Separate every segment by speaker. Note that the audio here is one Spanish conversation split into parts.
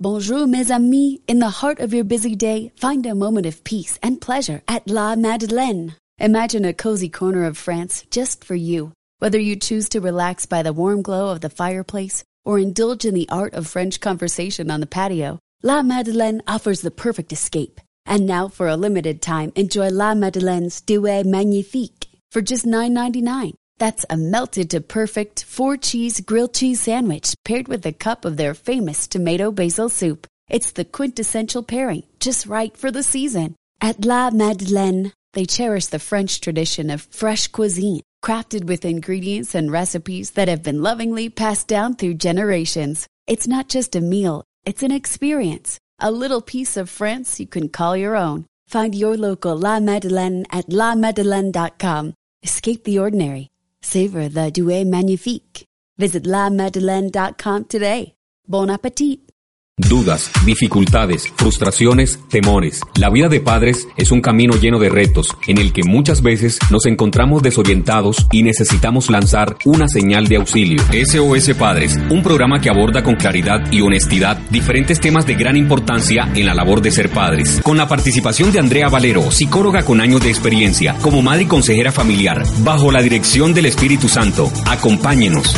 Speaker 1: Bonjour, mes amis. In the heart of your busy day, find a moment of peace and pleasure at La Madeleine. Imagine a cozy corner of France just for you. Whether you choose to relax by the warm glow of the fireplace or indulge in the art of French conversation on the patio, La Madeleine offers the perfect escape. And now, for a limited time, enjoy La Madeleine's Duet Magnifique for just $9.99. That's a melted to perfect four cheese grilled cheese sandwich paired with a cup of their famous tomato basil soup. It's the quintessential pairing, just right for the season. At La Madeleine, they cherish the French tradition of fresh cuisine, crafted with ingredients and recipes that have been lovingly passed down through generations. It's not just a meal, it's an experience, a little piece of France you can call your own. Find your local La Madeleine at lamadeleine.com. Escape the ordinary. Savor the Douai Magnifique. Visit lamadeleine.com today. Bon appetit!
Speaker 2: Dudas, dificultades, frustraciones, temores. La vida de padres es un camino lleno de retos en el que muchas veces nos encontramos desorientados y necesitamos lanzar una señal de auxilio. SOS Padres, un programa que aborda con claridad y honestidad diferentes temas de gran importancia en la labor de ser padres. Con la participación de Andrea Valero, psicóloga con años de experiencia como madre y consejera familiar, bajo la dirección del Espíritu Santo. Acompáñenos.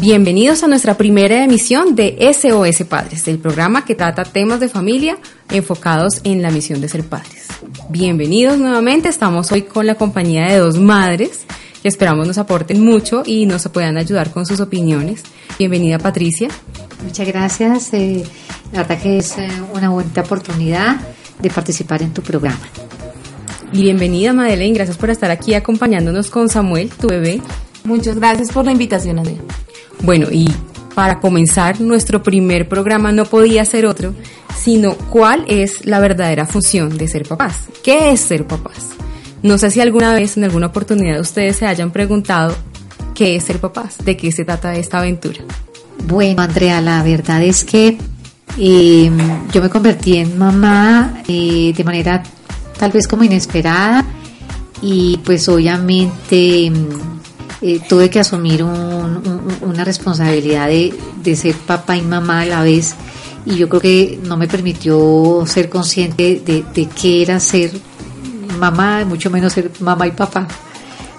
Speaker 3: Bienvenidos a nuestra primera emisión de SOS Padres, el programa que trata temas de familia enfocados en la misión de ser padres. Bienvenidos nuevamente, estamos hoy con la compañía de dos madres que esperamos nos aporten mucho y nos puedan ayudar con sus opiniones. Bienvenida Patricia.
Speaker 4: Muchas gracias, eh, la verdad que es eh, una buena oportunidad de participar en tu programa.
Speaker 3: Y bienvenida Madeleine, gracias por estar aquí acompañándonos con Samuel, tu bebé.
Speaker 5: Muchas gracias por la invitación, Andrea.
Speaker 3: Bueno, y para comenzar, nuestro primer programa no podía ser otro, sino cuál es la verdadera función de ser papás. ¿Qué es ser papás? No sé si alguna vez, en alguna oportunidad, ustedes se hayan preguntado qué es ser papás, de qué se trata esta aventura.
Speaker 4: Bueno, Andrea, la verdad es que eh, yo me convertí en mamá eh, de manera tal vez como inesperada y pues obviamente eh, tuve que asumir una responsabilidad de, ser papá y mamá a la vez y yo creo que no me permitió ser consciente de, qué era ser mamá, mucho menos ser mamá y papá.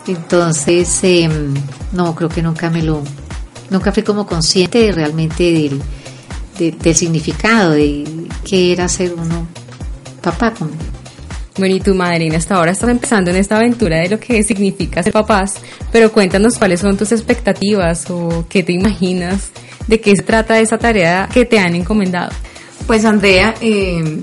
Speaker 4: Entonces, em, no, creo que nunca me lo, nunca fui como consciente realmente del, del significado de qué era ser uno papá. Como,
Speaker 3: bueno, y tu madrina hasta ahora estás empezando en esta aventura de lo que significa ser papás, pero cuéntanos cuáles son tus expectativas o qué te imaginas, de qué se trata esa tarea que te han encomendado.
Speaker 5: Pues Andrea, eh,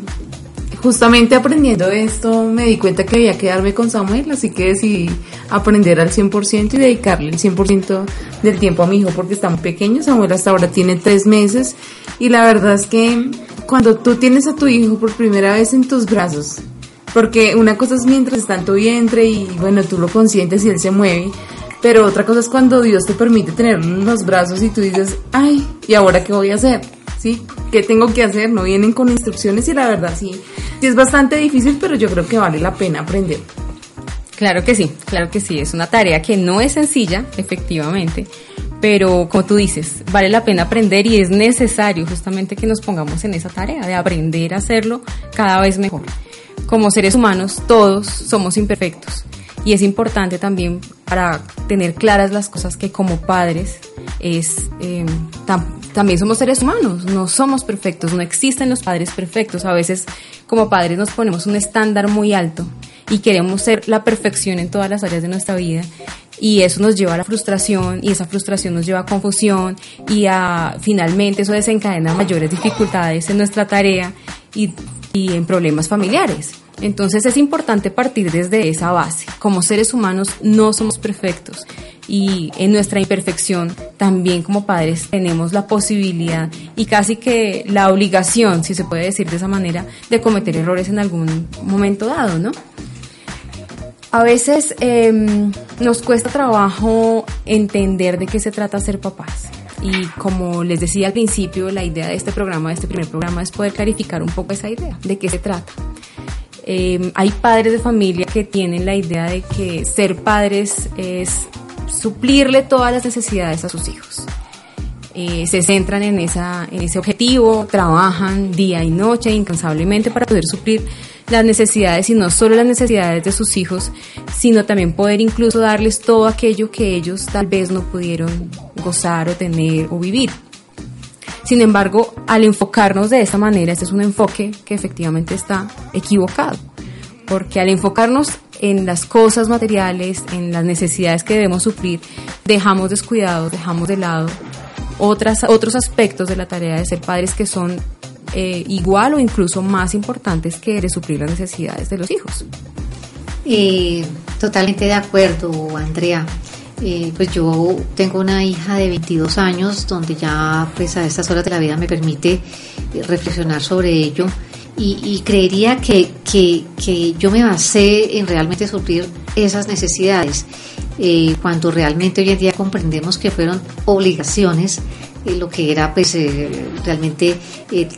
Speaker 5: justamente aprendiendo esto me di cuenta que había que darme con Samuel, así que decidí aprender al 100% y dedicarle el 100% del tiempo a mi hijo porque está muy pequeño. Samuel hasta ahora tiene tres meses y la verdad es que cuando tú tienes a tu hijo por primera vez en tus brazos, porque una cosa es mientras está en tu vientre y bueno, tú lo consientes y él se mueve. Pero otra cosa es cuando Dios te permite tener los brazos y tú dices, ay, ¿y ahora qué voy a hacer? ¿Sí? ¿Qué tengo que hacer? No vienen con instrucciones y la verdad sí, sí es bastante difícil, pero yo creo que vale la pena aprender.
Speaker 3: Claro que sí, claro que sí, es una tarea que no es sencilla, efectivamente, pero como tú dices, vale la pena aprender y es necesario justamente que nos pongamos en esa tarea de aprender a hacerlo cada vez mejor como seres humanos todos somos imperfectos y es importante también para tener claras las cosas que como padres es em, también somos seres humanos, no somos perfectos, no existen los padres perfectos. A veces como padres nos ponemos un estándar muy alto y queremos ser la perfección en todas las áreas de nuestra vida y eso nos lleva a la frustración y esa frustración nos lleva a confusión y a finalmente eso desencadena mayores dificultades en nuestra tarea y y en problemas familiares. Entonces es importante partir desde esa base. Como seres humanos no somos perfectos y en nuestra imperfección también como padres tenemos la posibilidad y casi que la obligación, si se puede decir de esa manera, de cometer errores en algún momento dado, ¿no? A veces em, nos cuesta trabajo entender de qué se trata ser papás. Y como les decía al principio, la idea de este programa, de este primer programa, es poder clarificar un poco esa idea, de qué se trata. Em, hay padres de familia que tienen la idea de que ser padres es suplirle todas las necesidades a sus hijos. Eh, se centran en, esa, en ese objetivo, trabajan día y noche incansablemente para poder suplir las necesidades y no solo las necesidades de sus hijos, sino también poder incluso darles todo aquello que ellos tal vez no pudieron gozar o tener o vivir. Sin embargo, al enfocarnos de esa manera, este es un enfoque que efectivamente está equivocado, porque al enfocarnos en las cosas materiales, en las necesidades que debemos suplir, dejamos descuidados, dejamos de lado otras, otros aspectos de la tarea de ser padres que son eh, igual o incluso más importantes que de suplir las necesidades de los hijos.
Speaker 4: Eh, totalmente de acuerdo, Andrea. Eh, pues yo tengo una hija de 22 años donde ya pues a estas horas de la vida me permite reflexionar sobre ello y, creería que, que, yo me basé en realmente suplir esas necesidades cuando realmente hoy en día comprendemos que fueron obligaciones lo que era pues realmente eh,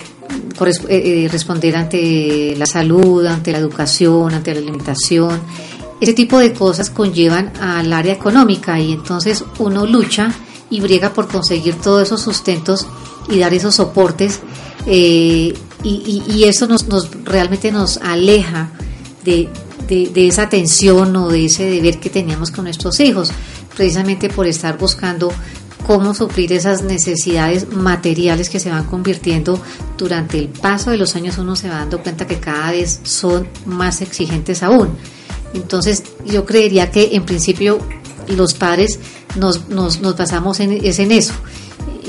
Speaker 4: eh, responder ante la salud, ante la educación, ante la alimentación. Ese tipo de cosas conllevan al área económica y entonces uno lucha y briega por conseguir todos esos sustentos y dar esos soportes eh, y, eso nos, realmente nos aleja de, de, esa atención o de ese deber que teníamos con nuestros hijos, precisamente por estar buscando cómo suplir esas necesidades materiales que se van convirtiendo durante el paso de los años uno se va dando cuenta que cada vez son más exigentes aún. Entonces yo creería que en principio los padres nos, nos, nos basamos en, es en eso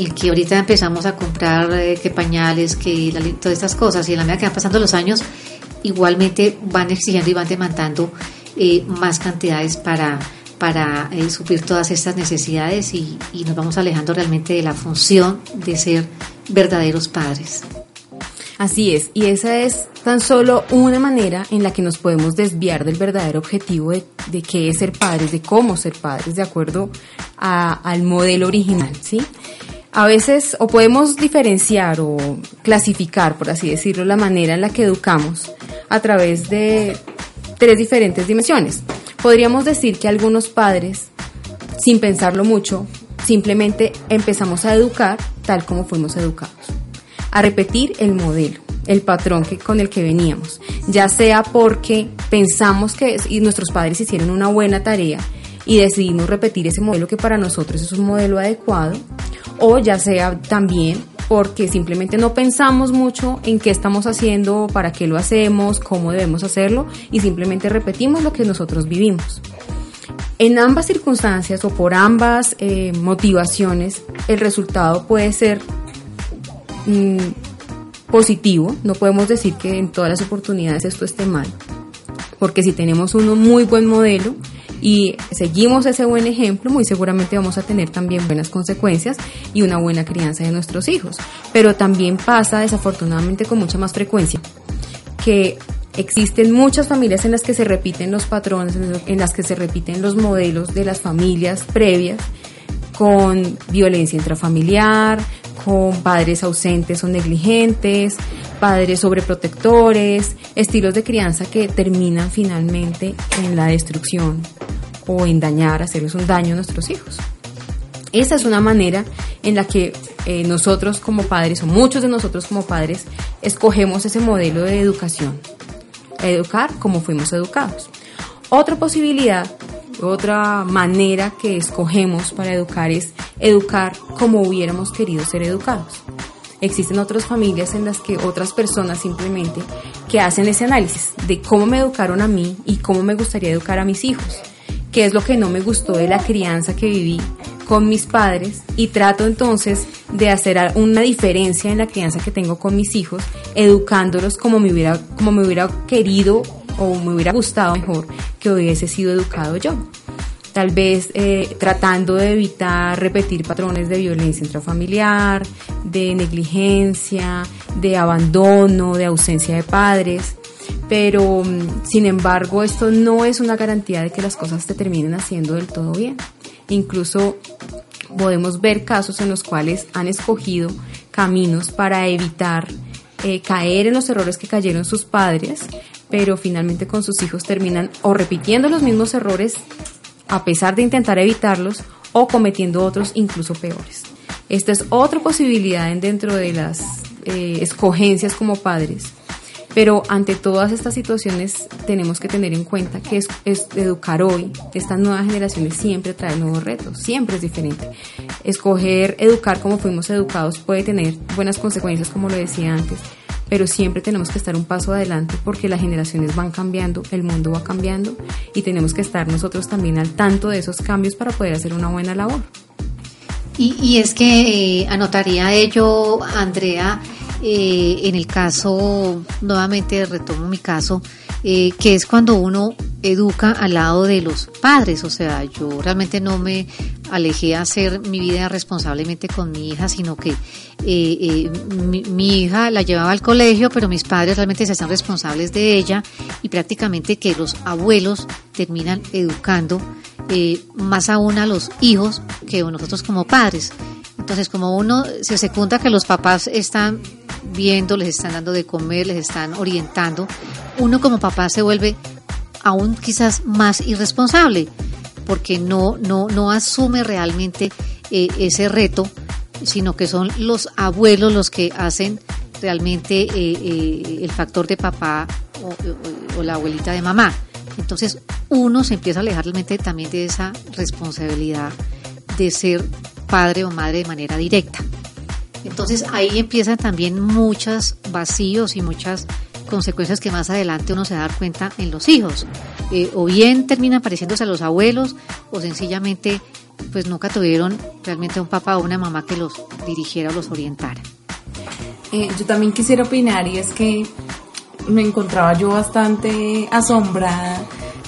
Speaker 4: que ahorita empezamos a comprar eh, que pañales, que todas estas cosas y la medida que van pasando los años igualmente van exigiendo y van demandando eh, más cantidades para para eh, suplir todas estas necesidades y, nos vamos alejando realmente de la función de ser verdaderos padres.
Speaker 3: Así es, y esa es tan solo una manera en la que nos podemos desviar del verdadero objetivo de, qué es ser padres, de cómo ser padres, de acuerdo al modelo original, ¿sí? A veces, o podemos diferenciar o clasificar, por así decirlo, la manera en la que educamos a través de tres diferentes dimensiones. Podríamos decir que algunos padres, sin pensarlo mucho, simplemente empezamos a educar tal como fuimos educados, a repetir el modelo, el patrón que, con el que veníamos, ya sea porque pensamos que nuestros padres hicieron una buena tarea y decidimos repetir ese modelo que para nosotros es un modelo adecuado, o ya sea también porque simplemente no pensamos mucho en qué estamos haciendo, para qué lo hacemos, cómo debemos hacerlo y simplemente repetimos lo que nosotros vivimos. En ambas circunstancias o por ambas eh, motivaciones, el resultado puede ser mm, positivo. No podemos decir que en todas las oportunidades esto esté mal, porque si tenemos un muy buen modelo, y seguimos ese buen ejemplo, muy seguramente vamos a tener también buenas consecuencias y una buena crianza de nuestros hijos. Pero también pasa desafortunadamente con mucha más frecuencia que existen muchas familias en las que se repiten los patrones, en las que se repiten los modelos de las familias previas con violencia intrafamiliar, con padres ausentes o negligentes, padres sobreprotectores, estilos de crianza que terminan finalmente en la destrucción o en dañar, hacerles un daño a nuestros hijos. Esa es una manera en la que eh, nosotros como padres, o muchos de nosotros como padres, escogemos ese modelo de educación, educar como fuimos educados. Otra posibilidad, otra manera que escogemos para educar es educar como hubiéramos querido ser educados. Existen otras familias en las que otras personas simplemente que hacen ese análisis de cómo me educaron a mí y cómo me gustaría educar a mis hijos, qué es lo que no me gustó de la crianza que viví con mis padres y trato entonces de hacer una diferencia en la crianza que tengo con mis hijos, educándolos como me hubiera, como me hubiera querido o me hubiera gustado mejor que hubiese sido educado yo tal vez eh, tratando de evitar repetir patrones de violencia intrafamiliar, de negligencia, de abandono, de ausencia de padres. Pero, mm, sin embargo, esto no es una garantía de que las cosas te terminen haciendo del todo bien. Incluso podemos ver casos en los cuales han escogido caminos para evitar eh, caer en los errores que cayeron sus padres, pero finalmente con sus hijos terminan o repitiendo los mismos errores a pesar de intentar evitarlos o cometiendo otros incluso peores. Esta es otra posibilidad dentro de las eh, escogencias como padres. Pero ante todas estas situaciones tenemos que tener en cuenta que es, educar hoy, estas nuevas generaciones siempre traen nuevos retos, siempre es diferente. Escoger educar como fuimos educados puede tener buenas consecuencias, como lo decía antes, pero siempre tenemos que estar un paso adelante porque las generaciones van cambiando, el mundo va cambiando y tenemos que estar nosotros también al tanto de esos cambios para poder hacer una buena labor.
Speaker 4: Y, es que eh, anotaría ello, Andrea, eh, en el caso, nuevamente retomo mi caso, eh, que es cuando uno educa al lado de los padres, o sea, yo realmente no me alejé a hacer mi vida responsablemente con mi hija, sino que eh, mi, hija la llevaba al colegio, pero mis padres realmente se hacen responsables de ella y prácticamente que los abuelos terminan educando más aún a los hijos que nosotros como padres. Entonces, como uno se secunda que los papás están viendo, les están dando de comer, les están orientando, uno como papá se vuelve aún quizás más irresponsable porque no, no, no asume realmente eh, ese reto, sino que son los abuelos los que hacen realmente eh, eh, el factor de papá o, o, la abuelita de mamá. Entonces uno se empieza a alejar realmente también de esa responsabilidad de ser padre o madre de manera directa. Entonces ahí empiezan también muchos vacíos y muchas consecuencias que más adelante uno se da cuenta en los hijos. Eh, o bien terminan pareciéndose a los abuelos o sencillamente pues nunca tuvieron realmente un papá o una mamá que los dirigiera o los orientara.
Speaker 5: Eh, yo también quisiera opinar y es que me encontraba yo bastante asombrada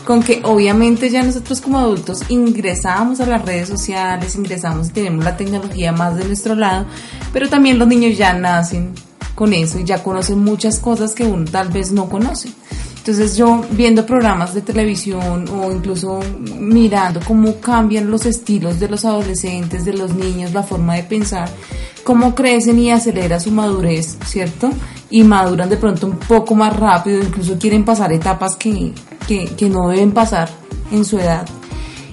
Speaker 5: con que obviamente ya nosotros como adultos ingresamos a las redes sociales, ingresamos y tenemos la tecnología más de nuestro lado, pero también los niños ya nacen con eso y ya conocen muchas cosas que uno tal vez no conoce. Entonces yo viendo programas de televisión o incluso mirando cómo cambian los estilos de los adolescentes, de los niños, la forma de pensar, cómo crecen y acelera su madurez, ¿cierto? Y maduran de pronto un poco más rápido, incluso quieren pasar etapas que, que, no deben pasar en su edad.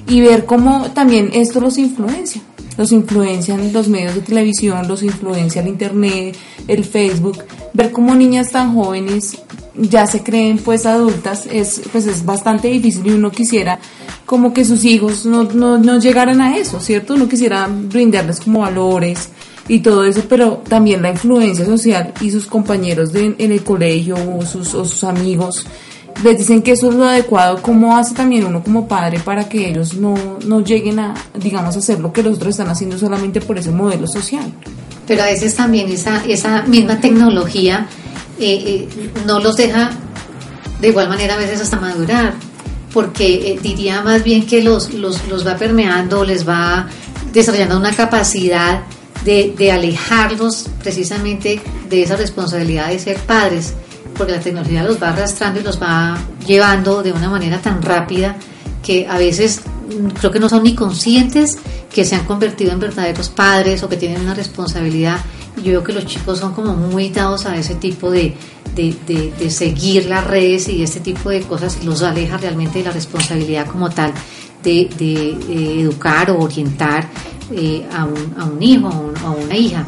Speaker 5: Y ver cómo también esto los influencia. Los influencian los medios de televisión, los influencia el internet, el Facebook. Ver cómo niñas tan jóvenes ya se creen pues adultas es pues es bastante difícil y uno quisiera como que sus hijos no, no, no llegaran a eso, ¿cierto? Uno quisiera brindarles como valores y todo eso, pero también la influencia social y sus compañeros de, en el colegio o sus, o sus amigos les dicen que eso es lo adecuado, ¿cómo hace también uno como padre para que ellos no, no lleguen a, digamos, hacer lo que los otros están haciendo solamente por ese modelo social?
Speaker 4: Pero a veces también esa, esa misma tecnología eh, eh, no los deja de igual manera a veces hasta madurar, porque eh, diría más bien que los, los, los va permeando, les va desarrollando una capacidad de, de alejarlos precisamente de esa responsabilidad de ser padres porque la tecnología los va arrastrando y los va llevando de una manera tan rápida que a veces mm, creo que no son ni conscientes que se han convertido en verdaderos padres o que tienen una responsabilidad. Yo veo que los chicos son como muy dados a ese tipo de, de, seguir las redes y este tipo de cosas y los aleja realmente de la responsabilidad como tal de, eh, educar o orientar eh, a, un, a, un, hijo o a una hija.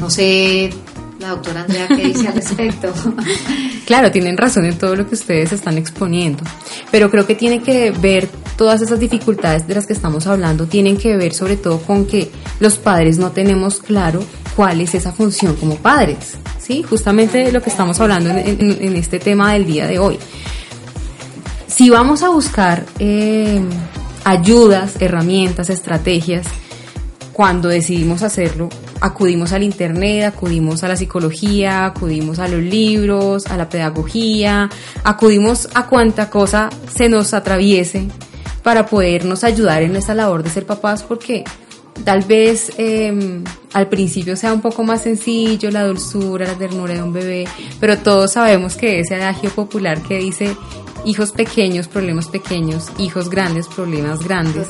Speaker 4: No sé la doctora Andrea qué dice al respecto.
Speaker 3: claro, tienen razón en todo lo que ustedes están exponiendo, pero creo que tiene que ver todas esas dificultades de las que estamos hablando, tienen que ver sobre todo con que los padres no tenemos claro cuál es esa función como padres, ¿sí? Justamente lo que estamos hablando en, este tema del día de hoy. Si vamos a buscar eh, ayudas, herramientas, estrategias, cuando decidimos hacerlo, acudimos al internet, acudimos a la psicología, acudimos a los libros, a la pedagogía, acudimos a cuanta cosa se nos atraviese para podernos ayudar en esta labor de ser papás porque tal vez em, al principio sea un poco más sencillo la dulzura, la ternura de un bebé, pero todos sabemos que ese adagio popular que dice hijos pequeños, problemas pequeños, hijos grandes, problemas grandes.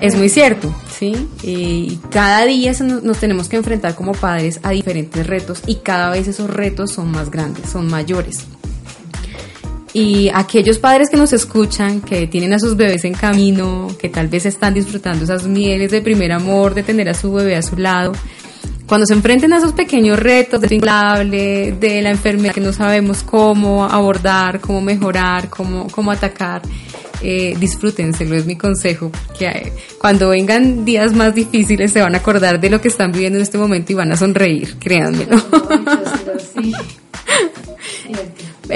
Speaker 3: Es muy cierto, ¿sí? Y cada día nos tenemos que enfrentar como padres a diferentes retos y cada vez esos retos son más grandes, son mayores. Y aquellos padres que nos escuchan, que tienen a sus bebés en camino, que tal vez están disfrutando esas mieles de primer amor, de tener a su bebé a su lado, cuando se enfrenten a esos pequeños retos de de la enfermedad que no sabemos cómo abordar, cómo mejorar, cómo, cómo atacar, eh, disfrútenselo, es mi consejo. Que eh, cuando vengan días más difíciles se van a acordar de lo que están viviendo en este momento y van a sonreír, créanmelo.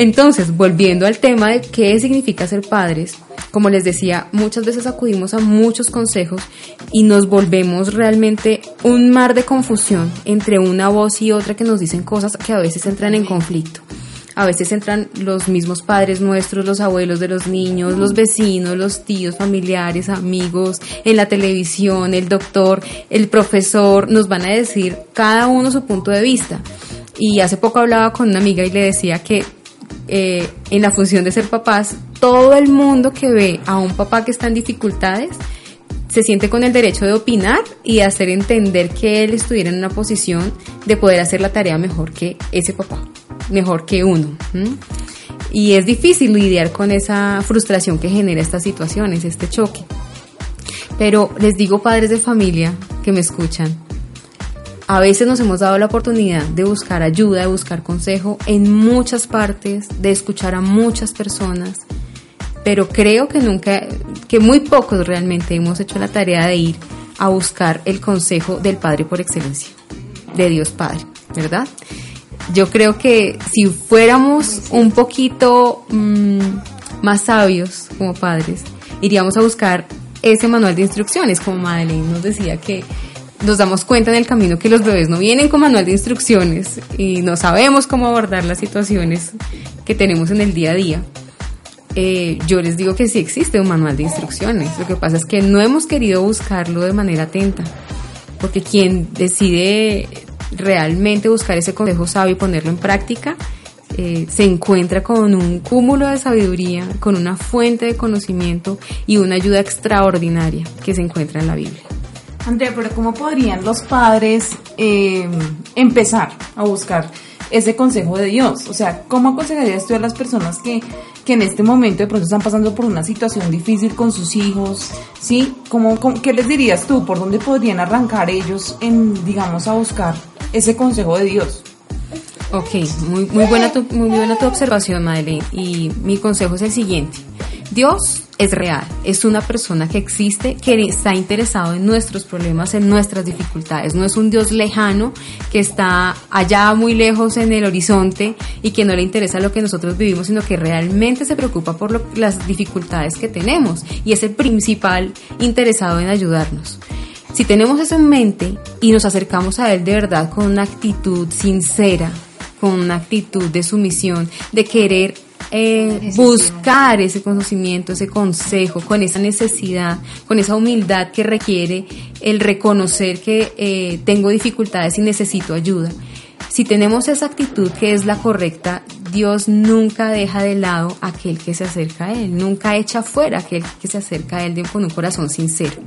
Speaker 3: Entonces, volviendo al tema de qué significa ser padres, como les decía, muchas veces acudimos a muchos consejos y nos volvemos realmente un mar de confusión entre una voz y otra que nos dicen cosas que a veces entran en conflicto. A veces entran los mismos padres nuestros, los abuelos de los niños, los vecinos, los tíos, familiares, amigos, en la televisión, el doctor, el profesor, nos van a decir cada uno su punto de vista. Y hace poco hablaba con una amiga y le decía que eh, en la función de ser papás, todo el mundo que ve a un papá que está en dificultades se siente con el derecho de opinar y hacer entender que él estuviera en una posición de poder hacer la tarea mejor que ese papá, mejor que uno. Y es difícil lidiar con esa frustración que genera estas situaciones, este choque. Pero les digo, padres de familia que me escuchan, a veces nos hemos dado la oportunidad de buscar ayuda, de buscar consejo en muchas partes, de escuchar a muchas personas, pero creo que nunca, que muy pocos realmente hemos hecho la tarea de ir a buscar el consejo del Padre por excelencia, de Dios Padre, ¿verdad? Yo creo que si fuéramos un poquito mm, más sabios como padres, iríamos a buscar ese manual de instrucciones, como Madeleine nos decía que nos damos cuenta en el camino que los bebés no vienen con manual de instrucciones y no sabemos cómo abordar las situaciones que tenemos en el día a día. Eh, yo les digo que sí existe un manual de instrucciones. Lo que pasa es que no hemos querido buscarlo de manera atenta, porque quien decide realmente buscar ese consejo sabio y ponerlo en práctica, eh, se encuentra con un cúmulo de sabiduría, con una fuente de conocimiento y una ayuda extraordinaria que se encuentra en la Biblia.
Speaker 5: Andrea, pero ¿cómo podrían los padres eh, empezar a buscar ese consejo de Dios? O sea, ¿cómo aconsejarías tú a las personas que, que en este momento de pronto están pasando por una situación difícil con sus hijos? ¿Sí? ¿Cómo, qué les dirías tú? ¿Por dónde podrían arrancar ellos en, digamos, a buscar ese consejo de Dios?
Speaker 3: Ok, muy, muy, buena tu, muy buena tu observación, Madeleine. Y mi consejo es el siguiente. Dios es real, es una persona que existe, que está interesado en nuestros problemas, en nuestras dificultades. No es un Dios lejano que está allá muy lejos en el horizonte y que no le interesa lo que nosotros vivimos, sino que realmente se preocupa por las dificultades que tenemos y es el principal interesado en ayudarnos. Si tenemos eso en mente y nos acercamos a Él de verdad con una actitud sincera, con una actitud de sumisión, de querer eh, buscar ese conocimiento, ese consejo, con esa necesidad, con esa humildad que requiere el reconocer que eh, tengo dificultades y necesito ayuda. Si tenemos esa actitud que es la correcta, Dios nunca deja de lado a aquel que se acerca a Él, nunca echa fuera a aquel que se acerca a Él con un corazón sincero.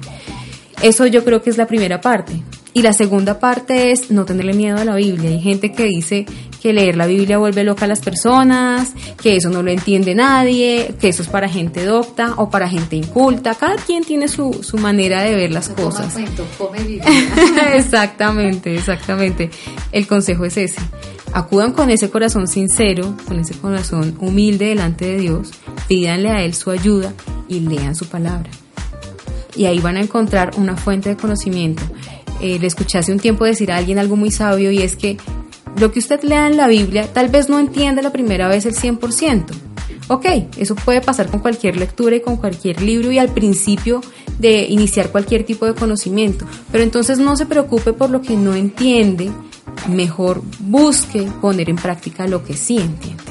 Speaker 3: Eso yo creo que es la primera parte. Y la segunda parte es no tenerle miedo a la Biblia. Hay gente que dice que leer la Biblia vuelve loca a las personas, que eso no lo entiende nadie, que eso es para gente docta o para gente inculta. Cada quien tiene su, su manera de ver las cosas. exactamente, exactamente. El consejo es ese. Acudan con ese corazón sincero, con ese corazón humilde delante de Dios, pídanle a Él su ayuda y lean su palabra. Y ahí van a encontrar una fuente de conocimiento eh, le escuché hace un tiempo decir a alguien algo muy sabio y es que lo que usted lea en la Biblia tal vez no entienda la primera vez el 100%. Ok, eso puede pasar con cualquier lectura y con cualquier libro y al principio de iniciar cualquier tipo de conocimiento, pero entonces no se preocupe por lo que no entiende, mejor busque poner en práctica lo que sí entiende.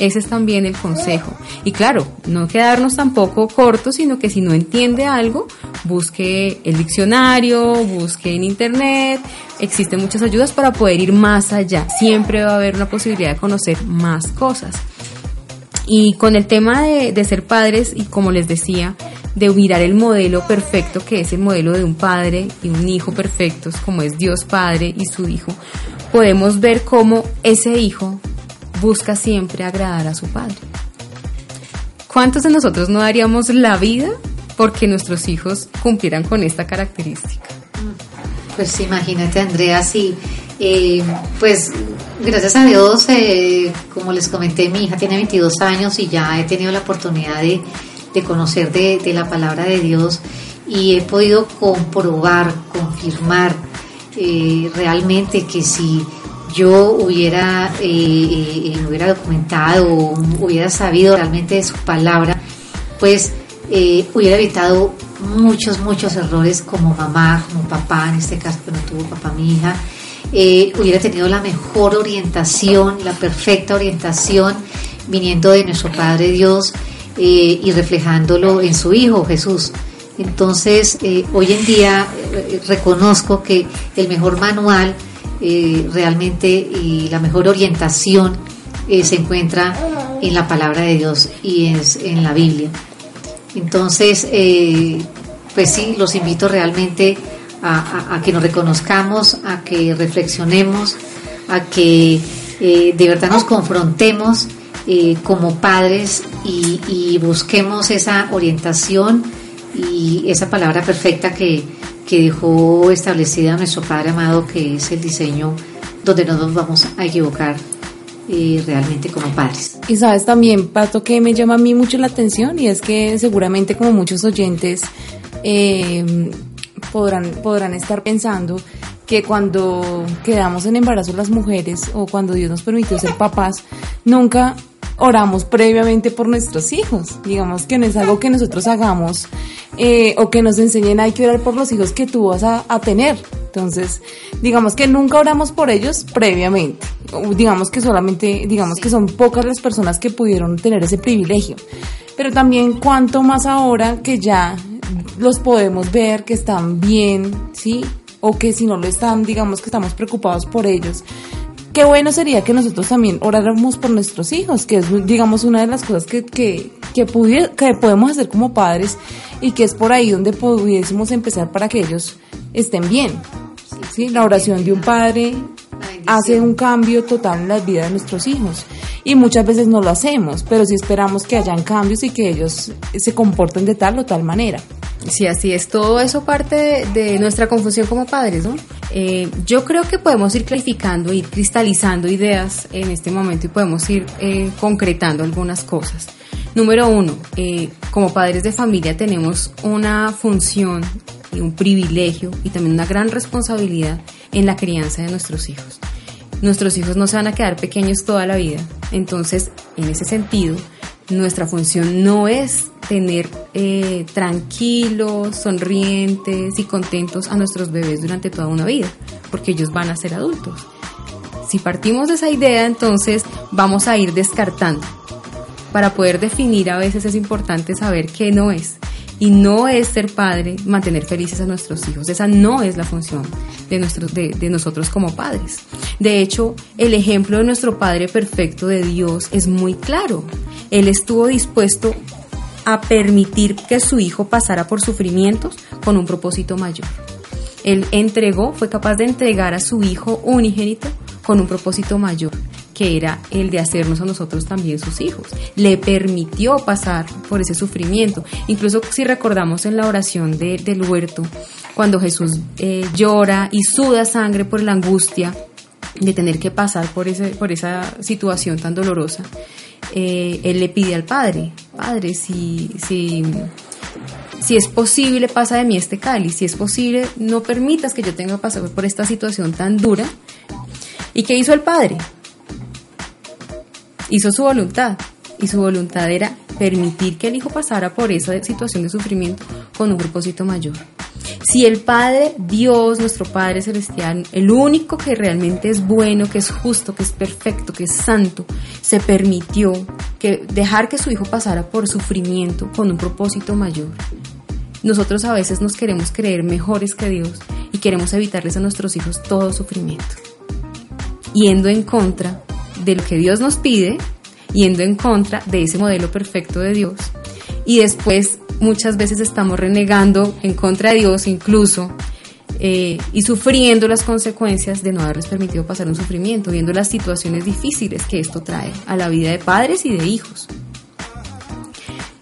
Speaker 3: Ese es también el consejo. Y claro, no quedarnos tampoco cortos, sino que si no entiende algo, busque el diccionario, busque en internet. Existen muchas ayudas para poder ir más allá. Siempre va a haber una posibilidad de conocer más cosas. Y con el tema de, ser padres, y como les decía, de mirar el modelo perfecto que es el modelo de un padre y un hijo perfectos, como es Dios Padre y su Hijo, podemos ver cómo ese hijo busca siempre agradar a su padre. ¿Cuántos de nosotros no daríamos la vida porque nuestros hijos cumplieran con esta característica?
Speaker 4: Pues imagínate, Andrea, sí. Eh, pues gracias a Dios, eh, como les comenté, mi hija tiene 22 años y ya he tenido la oportunidad de, conocer de, la palabra de Dios y he podido comprobar, confirmar eh, realmente que si yo hubiera, eh, me hubiera documentado, hubiera sabido realmente de su palabra, pues hubiera evitado muchos, muchos errores como mamá, como papá, en este caso que no tuvo papá mi hija, eh, hubiera tenido la mejor orientación, la perfecta orientación viniendo de nuestro Padre Dios eh, y reflejándolo en su Hijo Jesús. Entonces, eh, hoy en día reconozco que el mejor manual realmente y la mejor orientación se encuentra en la palabra de Dios y es en la Biblia. Entonces, pues sí, los invito realmente a, que nos reconozcamos, a que reflexionemos, a que eh, de verdad nos confrontemos eh, como padres y, busquemos esa orientación y esa palabra perfecta que, que dejó establecida nuestro Padre amado, que es el diseño donde no nos vamos a equivocar eh, realmente como padres.
Speaker 5: Y sabes también, Pato, que me llama a mí mucho la atención y es que seguramente como muchos oyentes eh, podrán, podrán estar pensando que cuando quedamos en embarazo las mujeres o cuando Dios nos permitió ser papás, nunca oramos previamente por nuestros hijos. Digamos que no es algo que nosotros hagamos eh, o que nos enseñen hay que orar por los hijos que tú vas a, a, tener. Entonces, digamos que nunca oramos por ellos previamente. Digamos que solamente, digamos que son pocas las personas que pudieron tener ese privilegio. Pero también cuanto más ahora que ya los podemos ver que están bien, ¿sí? O que si no lo están, digamos que estamos preocupados por ellos. Qué bueno sería que nosotros también oráramos por nuestros hijos, que es, digamos, una de las cosas que, que, que, que podemos hacer como padres y que es por ahí donde pudiésemos empezar para que ellos estén bien. ¿sí? La oración de un padre hace un cambio total en la vida de nuestros hijos. Y muchas veces no lo hacemos, pero sí esperamos que hayan cambios y que ellos se comporten de tal o tal manera.
Speaker 3: Sí, así es. Todo eso parte de, nuestra confusión como padres, ¿no? Eh, yo creo que podemos ir clarificando, ir cristalizando ideas en este momento y podemos ir eh, concretando algunas cosas. Número uno, eh, como padres de familia tenemos una función y un privilegio y también una gran responsabilidad en la crianza de nuestros hijos. Nuestros hijos no se van a quedar pequeños toda la vida, entonces en ese sentido nuestra función no es tener eh, tranquilos, sonrientes y contentos a nuestros bebés durante toda una vida, porque ellos van a ser adultos. Si partimos de esa idea, entonces vamos a ir descartando. Para poder definir a veces es importante saber qué no es. Y no es ser padre mantener felices a nuestros hijos. Esa no es la función de, nuestros, de, de nosotros como padres. De hecho, el ejemplo de nuestro Padre perfecto de Dios es muy claro. Él estuvo dispuesto a permitir que su hijo pasara por sufrimientos con un propósito mayor. Él entregó, fue capaz de entregar a su hijo unigénito con un propósito mayor, que era el de hacernos a nosotros también sus hijos. Le permitió pasar por ese sufrimiento. Incluso si recordamos en la oración del huerto, cuando Jesús eh, llora y suda sangre por la angustia de tener que pasar por, ese, por esa situación tan dolorosa, eh, él le pide al Padre, Padre, si, si, si es posible, pasa de mí este cáliz, si es posible, no permitas que yo tenga que pasar por esta situación tan dura. ¿Y qué hizo el Padre? Hizo su voluntad, y su voluntad era permitir que el Hijo pasara por esa situación de sufrimiento con un propósito mayor. Si el Padre, Dios, nuestro Padre Celestial, el único que realmente es bueno, que es justo, que es perfecto, que es santo, se permitió que dejar que su Hijo pasara por sufrimiento con un propósito mayor, nosotros a veces nos queremos creer mejores que Dios y queremos evitarles a nuestros hijos todo sufrimiento, yendo en contra de lo que Dios nos pide, yendo en contra de ese modelo perfecto de Dios. Y después muchas veces estamos renegando en contra de Dios incluso eh, y sufriendo las consecuencias de no haberles permitido pasar un sufrimiento, viendo las situaciones difíciles que esto trae a la vida de padres y de hijos.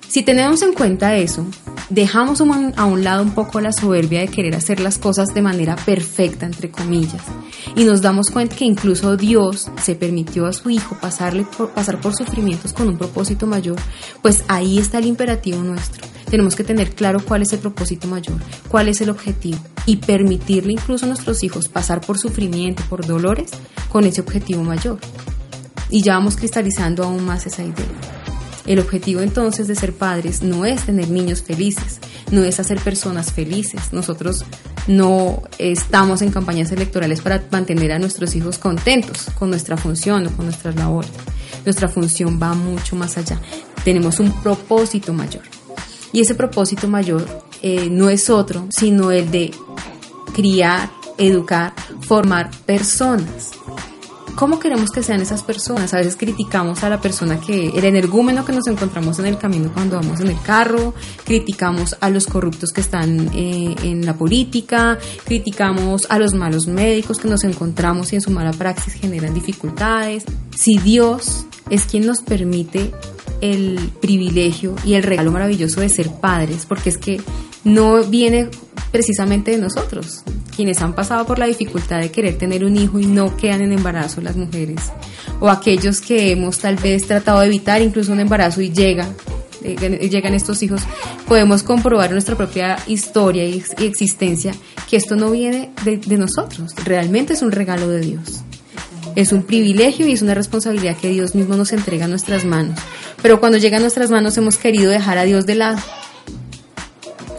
Speaker 3: Si tenemos en cuenta eso, dejamos a un lado un poco la soberbia de querer hacer las cosas de manera perfecta, entre comillas, y nos damos cuenta que incluso Dios se permitió a su Hijo pasarle pasar por sufrimientos con un propósito mayor, pues ahí está el imperativo nuestro. Tenemos que tener claro cuál es el propósito mayor, cuál es el objetivo y permitirle incluso a nuestros hijos pasar por sufrimiento, por dolores, con ese objetivo mayor. Y ya vamos cristalizando aún más esa idea. El objetivo entonces de ser padres no es tener niños felices, no es hacer personas felices. Nosotros no estamos en campañas electorales para mantener a nuestros hijos contentos con nuestra función o con nuestras labores. Nuestra función va mucho más allá. Tenemos un propósito mayor. Y ese propósito mayor eh, no es otro, sino el de criar, educar, formar personas. ¿Cómo queremos que sean esas personas? A veces criticamos a la persona que, el energúmeno que nos encontramos en el camino cuando vamos en el carro, criticamos a los corruptos que están eh, en la política, criticamos a los malos médicos que nos encontramos y en su mala praxis generan dificultades. Si Dios es quien nos permite el privilegio y el regalo maravilloso de ser padres, porque es que no viene precisamente de nosotros, quienes han pasado por la dificultad de querer tener un hijo y no quedan en embarazo las mujeres, o aquellos que hemos tal vez tratado de evitar incluso un embarazo y llega, llegan estos hijos, podemos comprobar nuestra propia historia y, existencia que esto no viene de nosotros, realmente es un regalo de Dios. Es un privilegio y es una responsabilidad que Dios mismo nos entrega a nuestras manos. Pero cuando llega a nuestras manos hemos querido dejar a Dios de lado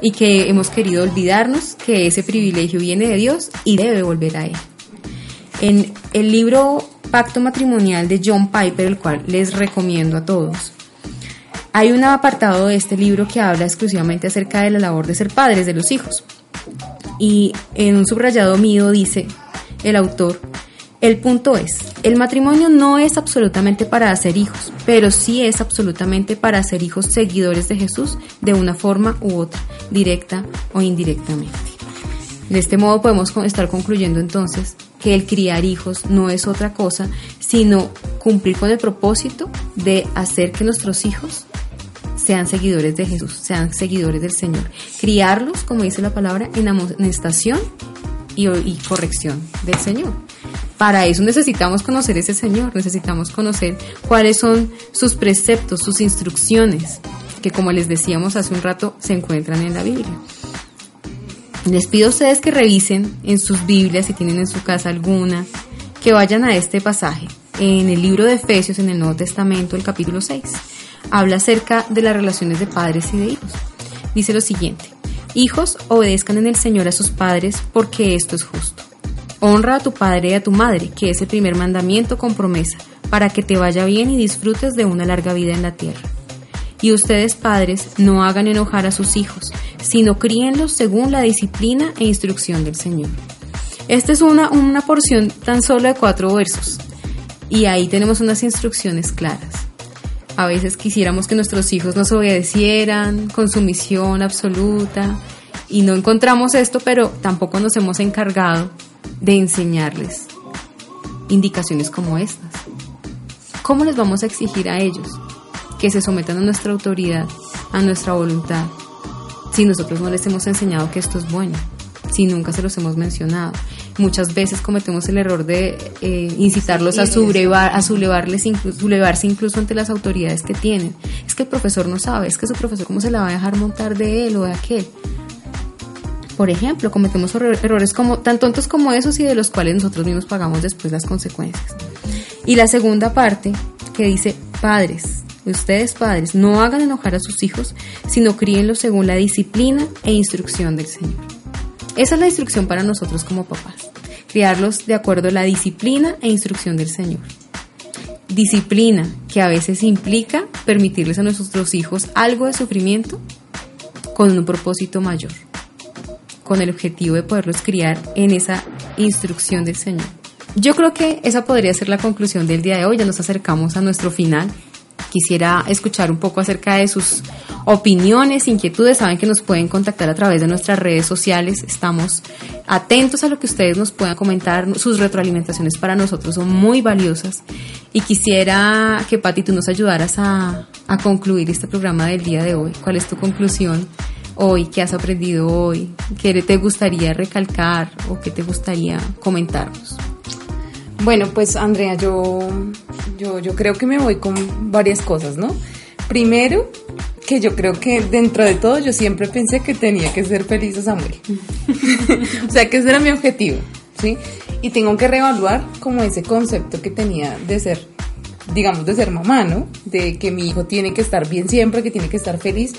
Speaker 3: y que hemos querido olvidarnos que ese privilegio viene de Dios y debe volver a Él. En el libro Pacto Matrimonial de John Piper, el cual les recomiendo a todos, hay un apartado de este libro que habla exclusivamente acerca de la labor de ser padres de los hijos. Y en un subrayado mío dice el autor, el punto es, el matrimonio no es absolutamente para hacer hijos, pero sí es absolutamente para hacer hijos seguidores de Jesús de una forma u otra, directa o indirectamente. De este modo podemos estar concluyendo entonces que el criar hijos no es otra cosa, sino cumplir con el propósito de hacer que nuestros hijos sean seguidores de Jesús, sean seguidores del Señor. Criarlos, como dice la palabra, en amonestación y, corrección del Señor. Para eso necesitamos conocer ese Señor, necesitamos conocer cuáles son sus preceptos, sus instrucciones, que como les decíamos hace un rato, se encuentran en la Biblia. Les pido a ustedes que revisen en sus Biblias, si tienen en su casa alguna, que vayan a este pasaje. En el libro de Efesios, en el Nuevo Testamento, el capítulo 6, habla acerca de las relaciones de padres y de hijos. Dice lo siguiente, hijos obedezcan en el Señor a sus padres porque esto es justo. Honra a tu padre y a tu madre, que es el primer mandamiento con promesa, para que te vaya bien y disfrutes de una larga vida en la tierra. Y ustedes padres no hagan enojar a sus hijos, sino críenlos según la disciplina e instrucción del Señor. Esta es una, una porción tan solo de cuatro versos, y ahí tenemos unas instrucciones claras. A veces quisiéramos que nuestros hijos nos obedecieran con sumisión absoluta, y no encontramos esto, pero tampoco nos hemos encargado de enseñarles indicaciones como estas. ¿Cómo les vamos a exigir a ellos que se sometan a nuestra autoridad, a nuestra voluntad, si nosotros no les hemos enseñado que esto es bueno, si nunca se los hemos mencionado? Muchas veces cometemos el error de eh, incitarlos a sublevar, a sublevarles, sublevarse incluso ante las autoridades que tienen. Es que el profesor no sabe, es que su profesor cómo se la va a dejar montar de él o de aquel por ejemplo, cometemos errores como, tan tontos como esos y de los cuales nosotros mismos pagamos después las consecuencias. Y la segunda parte que dice, padres, ustedes padres, no hagan enojar a sus hijos, sino críenlos según la disciplina e instrucción del Señor. Esa es la instrucción para nosotros como papás, criarlos de acuerdo a la disciplina e instrucción del Señor. Disciplina que a veces implica permitirles a nuestros hijos algo de sufrimiento con un propósito mayor con el objetivo de poderlos criar en esa instrucción del Señor. Yo creo que esa podría ser la conclusión del día de hoy, ya nos acercamos a nuestro final quisiera escuchar un poco acerca de sus opiniones, inquietudes, saben que nos pueden contactar a través de nuestras redes sociales. Estamos atentos a lo que ustedes nos puedan comentar. Sus retroalimentaciones para nosotros son muy valiosas. Y quisiera que Pati tú nos ayudaras a, a concluir este programa del día de hoy. ¿Cuál es tu conclusión hoy? ¿Qué has aprendido hoy? ¿Qué te gustaría recalcar o qué te gustaría comentarnos?
Speaker 5: Bueno, pues Andrea, yo, yo, yo creo que me voy con varias cosas, ¿no? Primero, que yo creo que dentro de todo yo siempre pensé que tenía que ser feliz a Samuel. o sea, que ese era mi objetivo, ¿sí? Y tengo que reevaluar como ese concepto que tenía de ser, digamos, de ser mamá, ¿no? De que mi hijo tiene que estar bien siempre, que tiene que estar feliz.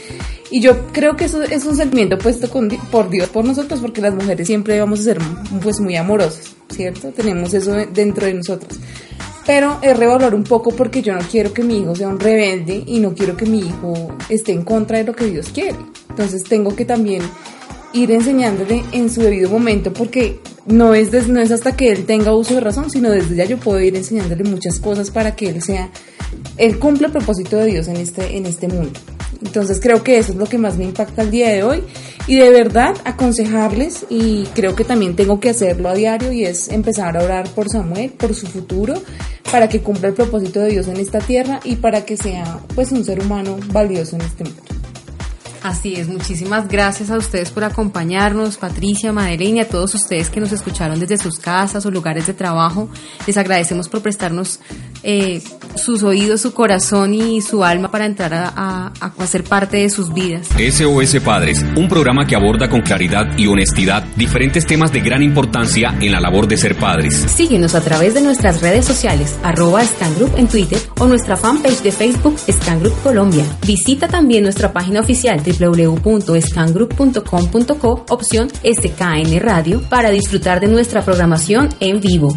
Speaker 5: Y yo creo que eso es un sentimiento puesto por Dios, por nosotros, porque las mujeres siempre vamos a ser pues muy amorosas, ¿cierto? Tenemos eso dentro de nosotros pero es revaluar un poco porque yo no quiero que mi hijo sea un rebelde y no quiero que mi hijo esté en contra de lo que Dios quiere. Entonces tengo que también ir enseñándole en su debido momento porque no es, no es hasta que él tenga uso de razón, sino desde ya yo puedo ir enseñándole muchas cosas para que él sea, él cumpla el propósito de Dios en este, en este mundo. Entonces creo que eso es lo que más me impacta el día de hoy y de verdad aconsejarles y creo que también tengo que hacerlo a diario y es empezar a orar por Samuel, por su futuro, para que cumpla el propósito de Dios en esta tierra y para que sea pues un ser humano valioso en este mundo.
Speaker 3: Así es, muchísimas gracias a ustedes por acompañarnos, Patricia, Madeleine, y a todos ustedes que nos escucharon desde sus casas o lugares de trabajo. Les agradecemos por prestarnos eh, sus oídos, su corazón y su alma para entrar a, a, a ser parte de sus vidas.
Speaker 2: SOS Padres, un programa que aborda con claridad y honestidad diferentes temas de gran importancia en la labor de ser padres.
Speaker 3: Síguenos a través de nuestras redes sociales, arroba Group en Twitter o nuestra fanpage de Facebook Scan Group Colombia. Visita también nuestra página oficial www.scangroup.com.co, opción SKN Radio, para disfrutar de nuestra programación en vivo.